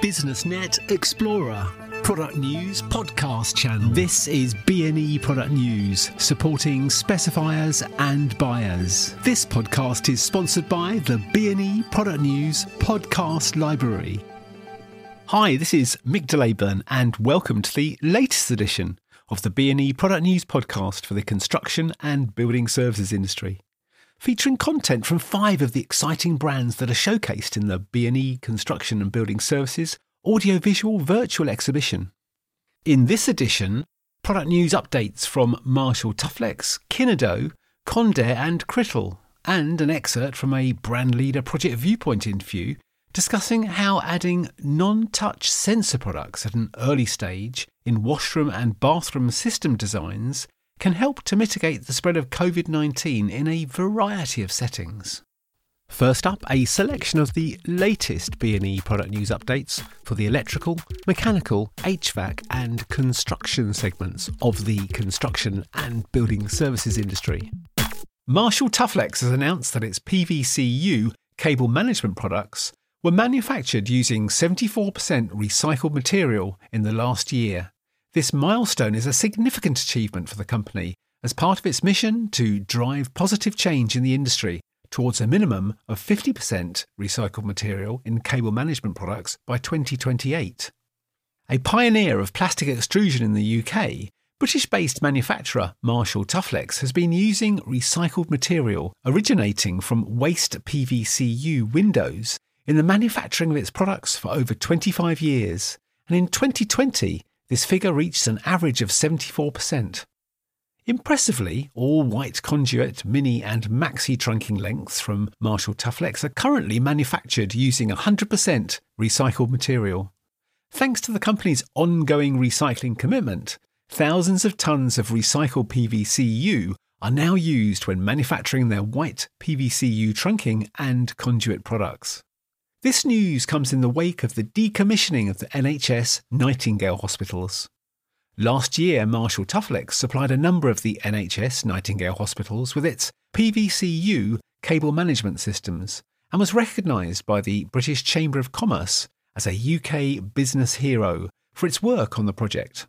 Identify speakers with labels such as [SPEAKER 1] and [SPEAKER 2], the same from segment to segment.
[SPEAKER 1] BusinessNet Explorer, product news podcast channel. This is BNE Product News, supporting specifiers and buyers. This podcast is sponsored by the BNE Product News podcast library. Hi, this is Mick DeLayburn, and welcome to the latest edition of the BNE Product News podcast for the construction and building services industry featuring content from five of the exciting brands that are showcased in the BNE Construction and Building Services audiovisual virtual exhibition. In this edition, product news updates from Marshall Tuflex, Kinedo, Condair and Crittall, and an excerpt from a brand leader project viewpoint interview discussing how adding non-touch sensor products at an early stage in washroom and bathroom system designs can help to mitigate the spread of COVID 19 in a variety of settings. First up, a selection of the latest BNE product news updates for the electrical, mechanical, HVAC, and construction segments of the construction and building services industry. Marshall Tuflex has announced that its PVCU cable management products were manufactured using 74% recycled material in the last year this milestone is a significant achievement for the company as part of its mission to drive positive change in the industry towards a minimum of 50% recycled material in cable management products by 2028. A pioneer of plastic extrusion in the UK, British based manufacturer Marshall Tuflex has been using recycled material originating from waste PVCU windows in the manufacturing of its products for over 25 years, and in 2020 this figure reached an average of 74%. Impressively, all white conduit, mini, and maxi trunking lengths from Marshall Tuflex are currently manufactured using 100% recycled material. Thanks to the company's ongoing recycling commitment, thousands of tons of recycled PVCU are now used when manufacturing their white PVCU trunking and conduit products. This news comes in the wake of the decommissioning of the NHS Nightingale hospitals. Last year, Marshall Tuflex supplied a number of the NHS Nightingale hospitals with its PVCU cable management systems and was recognised by the British Chamber of Commerce as a UK business hero for its work on the project.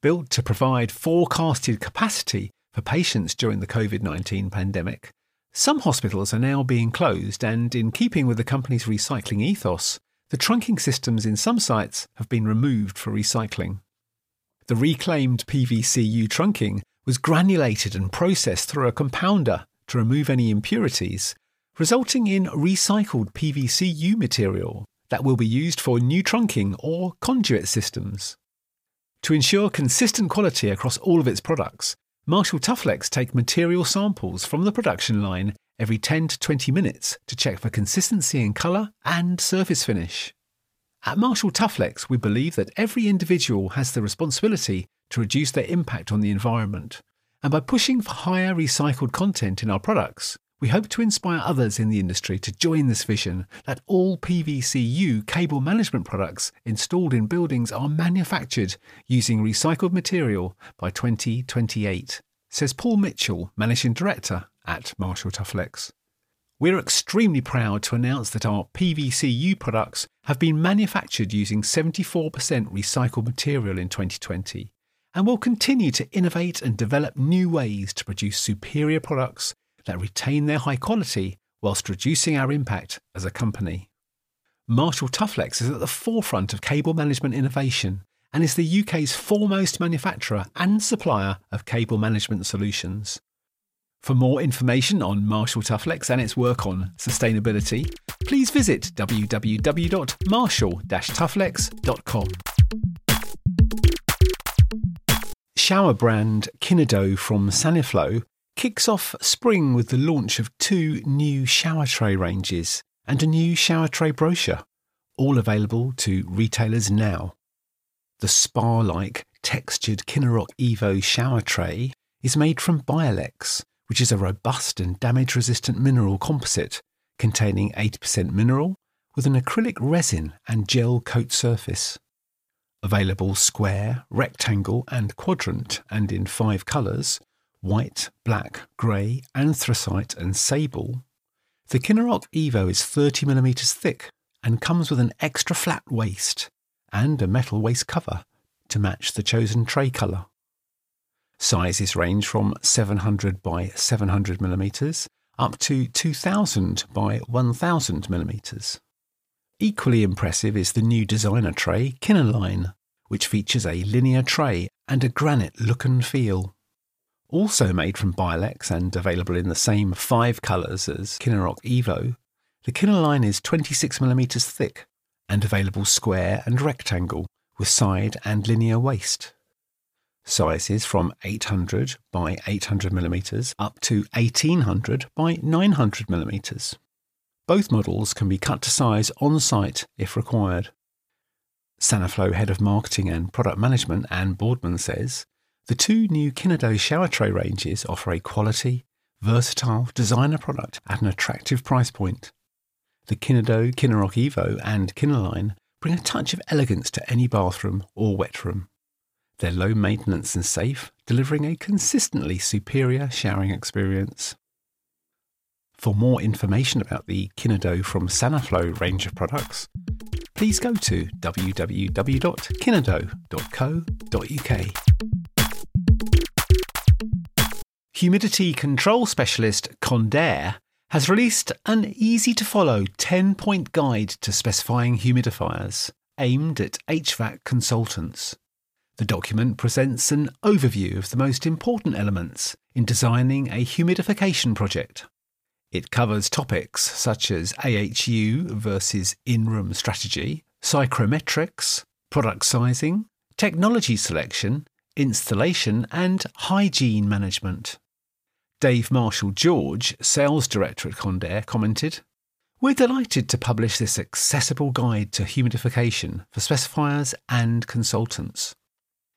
[SPEAKER 1] Built to provide forecasted capacity for patients during the COVID 19 pandemic, some hospitals are now being closed, and in keeping with the company's recycling ethos, the trunking systems in some sites have been removed for recycling. The reclaimed PVCU trunking was granulated and processed through a compounder to remove any impurities, resulting in recycled PVCU material that will be used for new trunking or conduit systems. To ensure consistent quality across all of its products, Marshall Tuflex take material samples from the production line every 10 to 20 minutes to check for consistency in colour and surface finish. At Marshall Tuflex, we believe that every individual has the responsibility to reduce their impact on the environment, and by pushing for higher recycled content in our products, we hope to inspire others in the industry to join this vision that all PVCU cable management products installed in buildings are manufactured using recycled material by 2028, says Paul Mitchell, Managing Director at Marshall Tuflex. We're extremely proud to announce that our PVCU products have been manufactured using 74% recycled material in 2020 and will continue to innovate and develop new ways to produce superior products that retain their high quality whilst reducing our impact as a company. Marshall Tuflex is at the forefront of cable management innovation and is the UK's foremost manufacturer and supplier of cable management solutions. For more information on Marshall Tuflex and its work on sustainability, please visit www.marshall-tuflex.com. Shower brand Kinedo from Saniflo kicks off spring with the launch of two new shower tray ranges and a new shower tray brochure, all available to retailers now. The spa like textured Kineroc Evo shower tray is made from Biolex, which is a robust and damage resistant mineral composite containing 80% mineral with an acrylic resin and gel coat surface. Available square, rectangle, and quadrant, and in five colours white, black, grey, anthracite, and sable, the Kineroc Evo is 30mm thick and comes with an extra flat waste and a metal waste cover to match the chosen tray colour. Sizes range from 700 by 700 millimeters up to 2000 by 1000 millimeters. Equally impressive is the new designer tray Kineline, which features a linear tray and a granite look and feel. Also made from Biolex and available in the same five colours as Kineroc Evo, the Kineline is 26mm thick and available square and rectangle with side and linear waste. Sizes from 800 by 800mm up to 1800 by 900mm. Both models can be cut to size on site if required. Saniflo Head of Marketing and Product Management Anne Boardman says the two new Kinedo shower tray ranges offer a quality, versatile designer product at an attractive price point. The Kinedo, Kineroc Evo, and Kineline bring a touch of elegance to any bathroom or wet room. They're low maintenance and safe, delivering a consistently superior showering experience. For more information about the Kinedo from Saniflo range of products, please go to www.kinedo.co.uk. Humidity control specialist Condair has released an easy to follow 10 point guide to specifying humidifiers aimed at HVAC consultants. The document presents an overview of the most important elements in designing a humidification project. It covers topics such as AHU versus in room strategy, psychrometrics, product sizing, technology selection, installation, and hygiene management. Dave Marshall George, sales director at Condair, commented We're delighted to publish this accessible guide to humidification for specifiers and consultants.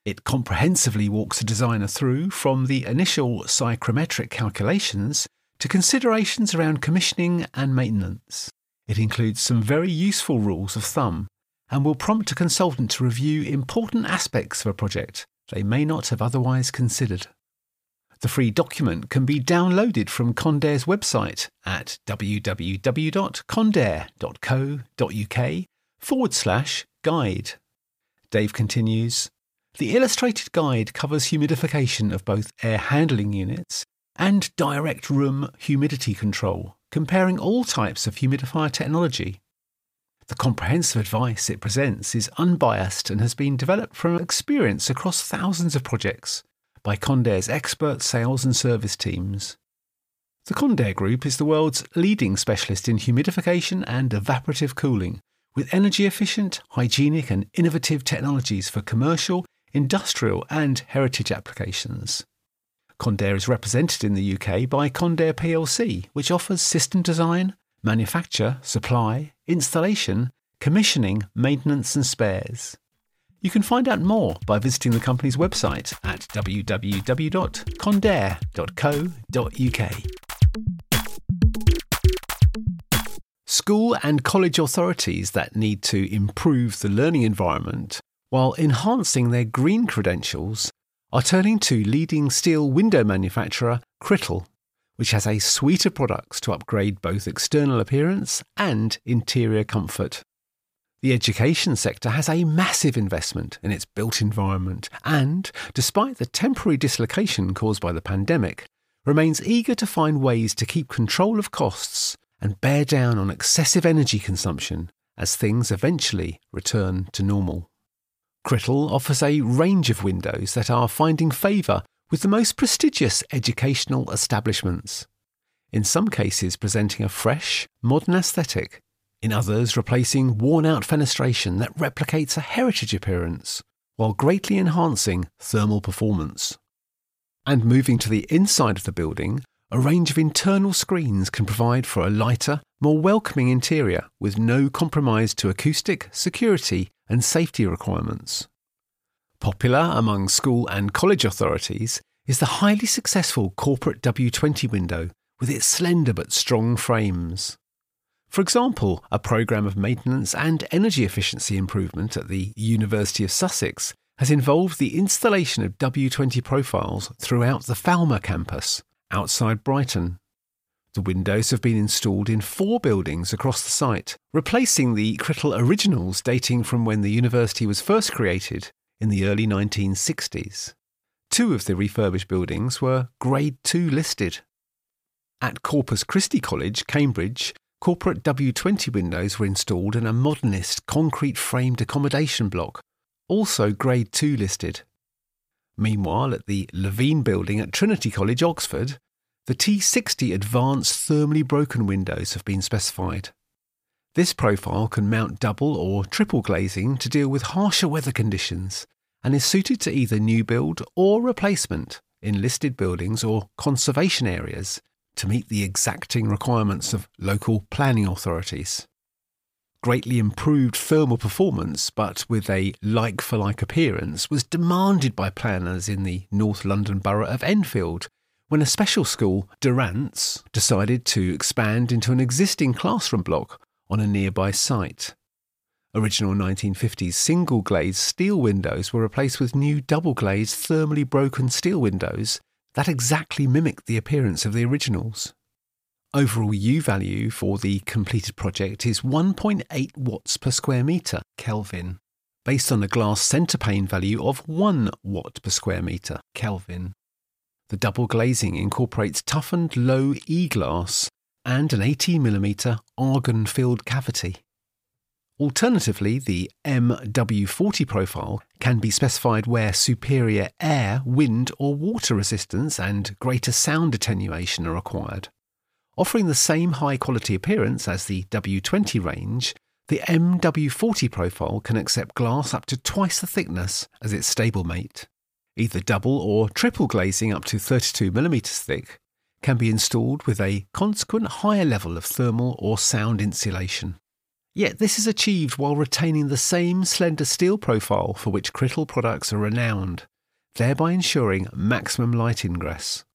[SPEAKER 1] It comprehensively walks a designer through from the initial psychrometric calculations to considerations around commissioning and maintenance. It includes some very useful rules of thumb and will prompt a consultant to review important aspects of a project they may not have otherwise considered. The free document can be downloaded from Condair's website at www.condair.co.uk forward slash guide. Dave continues the illustrated guide covers humidification of both air handling units and direct room humidity control, comparing all types of humidifier technology. The comprehensive advice it presents is unbiased and has been developed from experience across thousands of projects by Condair's expert sales and service teams. The Condair Group is the world's leading specialist in humidification and evaporative cooling, with energy efficient, hygienic, and innovative technologies for commercial industrial and heritage applications. Condair is represented in the UK by Condair plc, which offers system design, manufacture, supply, installation, commissioning, maintenance, and spares. You can find out more by visiting the company's website at www.condair.co.uk. School and college authorities that need to improve the learning environment while enhancing their green credentials, are turning to leading steel window manufacturer Crittall, which has a suite of products to upgrade both external appearance and interior comfort. The education sector has a massive investment in its built environment and, despite the temporary dislocation caused by the pandemic, remains eager to find ways to keep control of costs and bear down on excessive energy consumption as things eventually return to normal. Crittall offers a range of windows that are finding favour with the most prestigious educational establishments. In some cases, presenting a fresh, modern aesthetic, in others, replacing worn out fenestration that replicates a heritage appearance, while greatly enhancing thermal performance. And moving to the inside of the building, a range of internal screens can provide for a lighter, more welcoming interior with no compromise to acoustic, security, and safety requirements. Popular among school and college authorities is the highly successful corporate W20 window with its slender but strong frames. For example, a programme of maintenance and energy efficiency improvement at the University of Sussex has involved the installation of W20 profiles throughout the Falmer campus, outside Brighton. The windows have been installed in four buildings across the site, replacing the Crittall originals dating from when the university was first created in the early 1960s. Two of the refurbished buildings were Grade 2 listed. At Corpus Christi College, Cambridge, corporate W20 windows were installed in a modernist concrete framed accommodation block, also Grade 2 listed. Meanwhile, at the Levine building at Trinity College, Oxford, the T60 advanced thermally broken windows have been specified. This profile can mount double or triple glazing to deal with harsher weather conditions and is suited to either new build or replacement in listed buildings or conservation areas to meet the exacting requirements of local planning authorities. Greatly improved thermal performance, but with a like for like appearance, was demanded by planners in the North London borough of Enfield when a special school, Durants, decided to expand into an existing classroom block on a nearby site. Original 1950s single glazed steel windows were replaced with new double glazed thermally broken steel windows that exactly mimicked the appearance of the originals. Overall U value for the completed project is 1.8 watts per square metre Kelvin, based on a glass centre pane value of 1 watt per square metre Kelvin. The double glazing incorporates toughened low E glass and an 18mm argon filled cavity. Alternatively, the MW40 profile can be specified where superior air, wind, or water resistance and greater sound attenuation are required. Offering the same high quality appearance as the W20 range, the MW40 profile can accept glass up to twice the thickness as its stablemate. Either double or triple glazing up to 32mm thick can be installed with a consequent higher level of thermal or sound insulation. Yet this is achieved while retaining the same slender steel profile for which Crittall products are renowned, thereby ensuring maximum light ingress.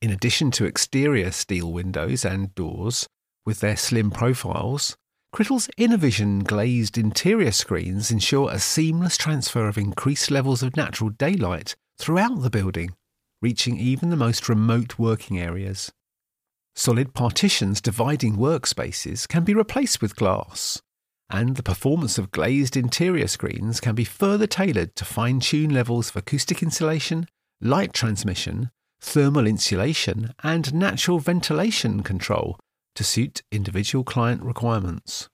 [SPEAKER 1] In addition to exterior steel windows and doors, with their slim profiles, Crittall's Innovision glazed interior screens ensure a seamless transfer of increased levels of natural daylight throughout the building, reaching even the most remote working areas. Solid partitions dividing workspaces can be replaced with glass, and the performance of glazed interior screens can be further tailored to fine tune levels of acoustic insulation, light transmission, thermal insulation, and natural ventilation control to suit individual client requirements.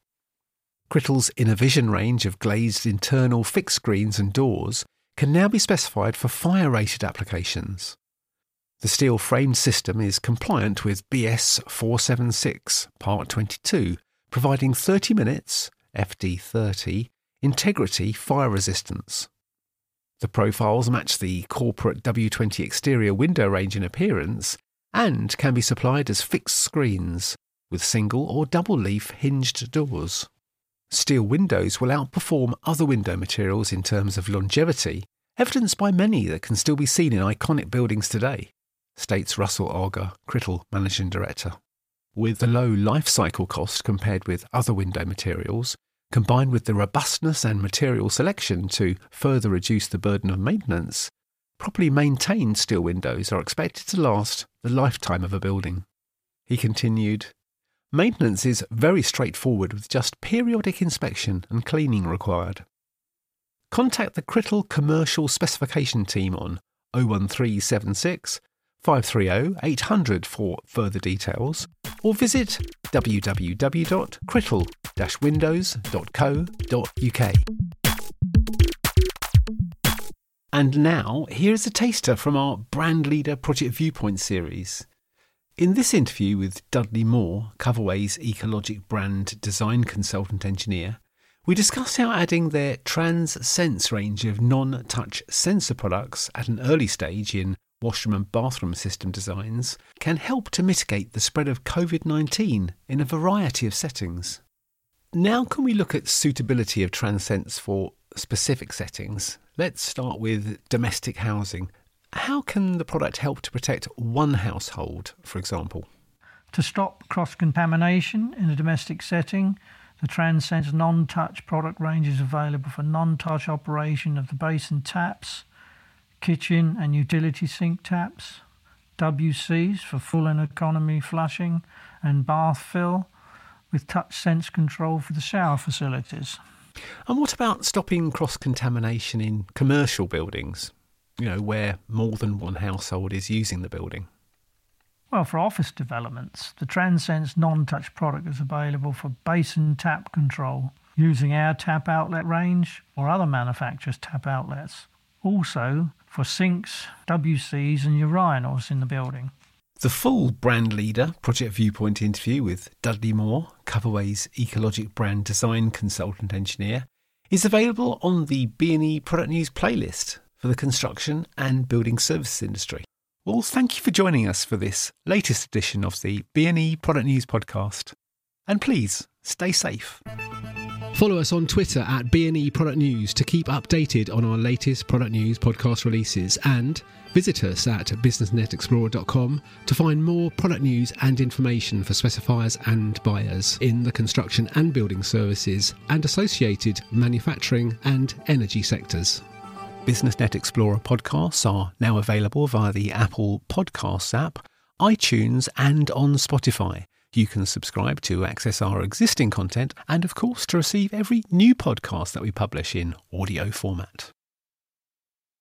[SPEAKER 1] Crittall's Innovision range of glazed internal fixed screens and doors can now be specified for fire rated applications. The steel framed system is compliant with BS 476 Part 22, providing 30 minutes FD30 integrity fire resistance. The profiles match the corporate W20 exterior window range in appearance and can be supplied as fixed screens with single or double leaf hinged doors. Steel windows will outperform other window materials in terms of longevity, evidenced by many that can still be seen in iconic buildings today, states Russell Ager, Crittall Managing Director. With the low life cycle cost compared with other window materials, combined with the robustness and material selection to further reduce the burden of maintenance, properly maintained steel windows are expected to last the lifetime of a building. He continued, Maintenance is very straightforward with just periodic inspection and cleaning required. Contact the Crittall Commercial Specification Team on 01376 530 800 for further details or visit www.crittall-windows.co.uk. And now, here's a taster from our Brand Leader Project Viewpoint series. In this interview with Dudley Moore, Coverway's Ecologic brand design consultant engineer, we discuss how adding their TransSense range of non touch sensor products at an early stage in washroom and bathroom system designs can help to mitigate the spread of COVID 19 in a variety of settings. Now, can we look at suitability of TransSense for specific settings? Let's start with domestic housing. How can the product help to protect one household, for example?
[SPEAKER 2] To stop cross contamination in a domestic setting, the TransSense non touch product range is available for non touch operation of the basin taps, kitchen and utility sink taps, WCs for full and economy flushing and bath fill with touch sense control for the shower facilities.
[SPEAKER 1] And what about stopping cross contamination in commercial buildings? You know, where more than one household is using the building?
[SPEAKER 2] Well, for office developments, the Transense non touch product is available for basin tap control using our tap outlet range or other manufacturers' tap outlets. Also for sinks, WCs, and urinals in the building.
[SPEAKER 1] The full brand leader Project Viewpoint interview with Dudley Moore, Coverway's ecologic brand design consultant engineer, is available on the BNE Product News playlist for the construction and building services industry. Well, thank you for joining us for this latest edition of the BNE Product News podcast. And please stay safe. Follow us on Twitter at BNE Product News to keep updated on our latest product news podcast releases and visit us at businessnetexplorer.com to find more product news and information for specifiers and buyers in the construction and building services and associated manufacturing and energy sectors. BusinessNet Explorer podcasts are now available via the Apple Podcasts app, iTunes, and on Spotify. You can subscribe to access our existing content and, of course, to receive every new podcast that we publish in audio format.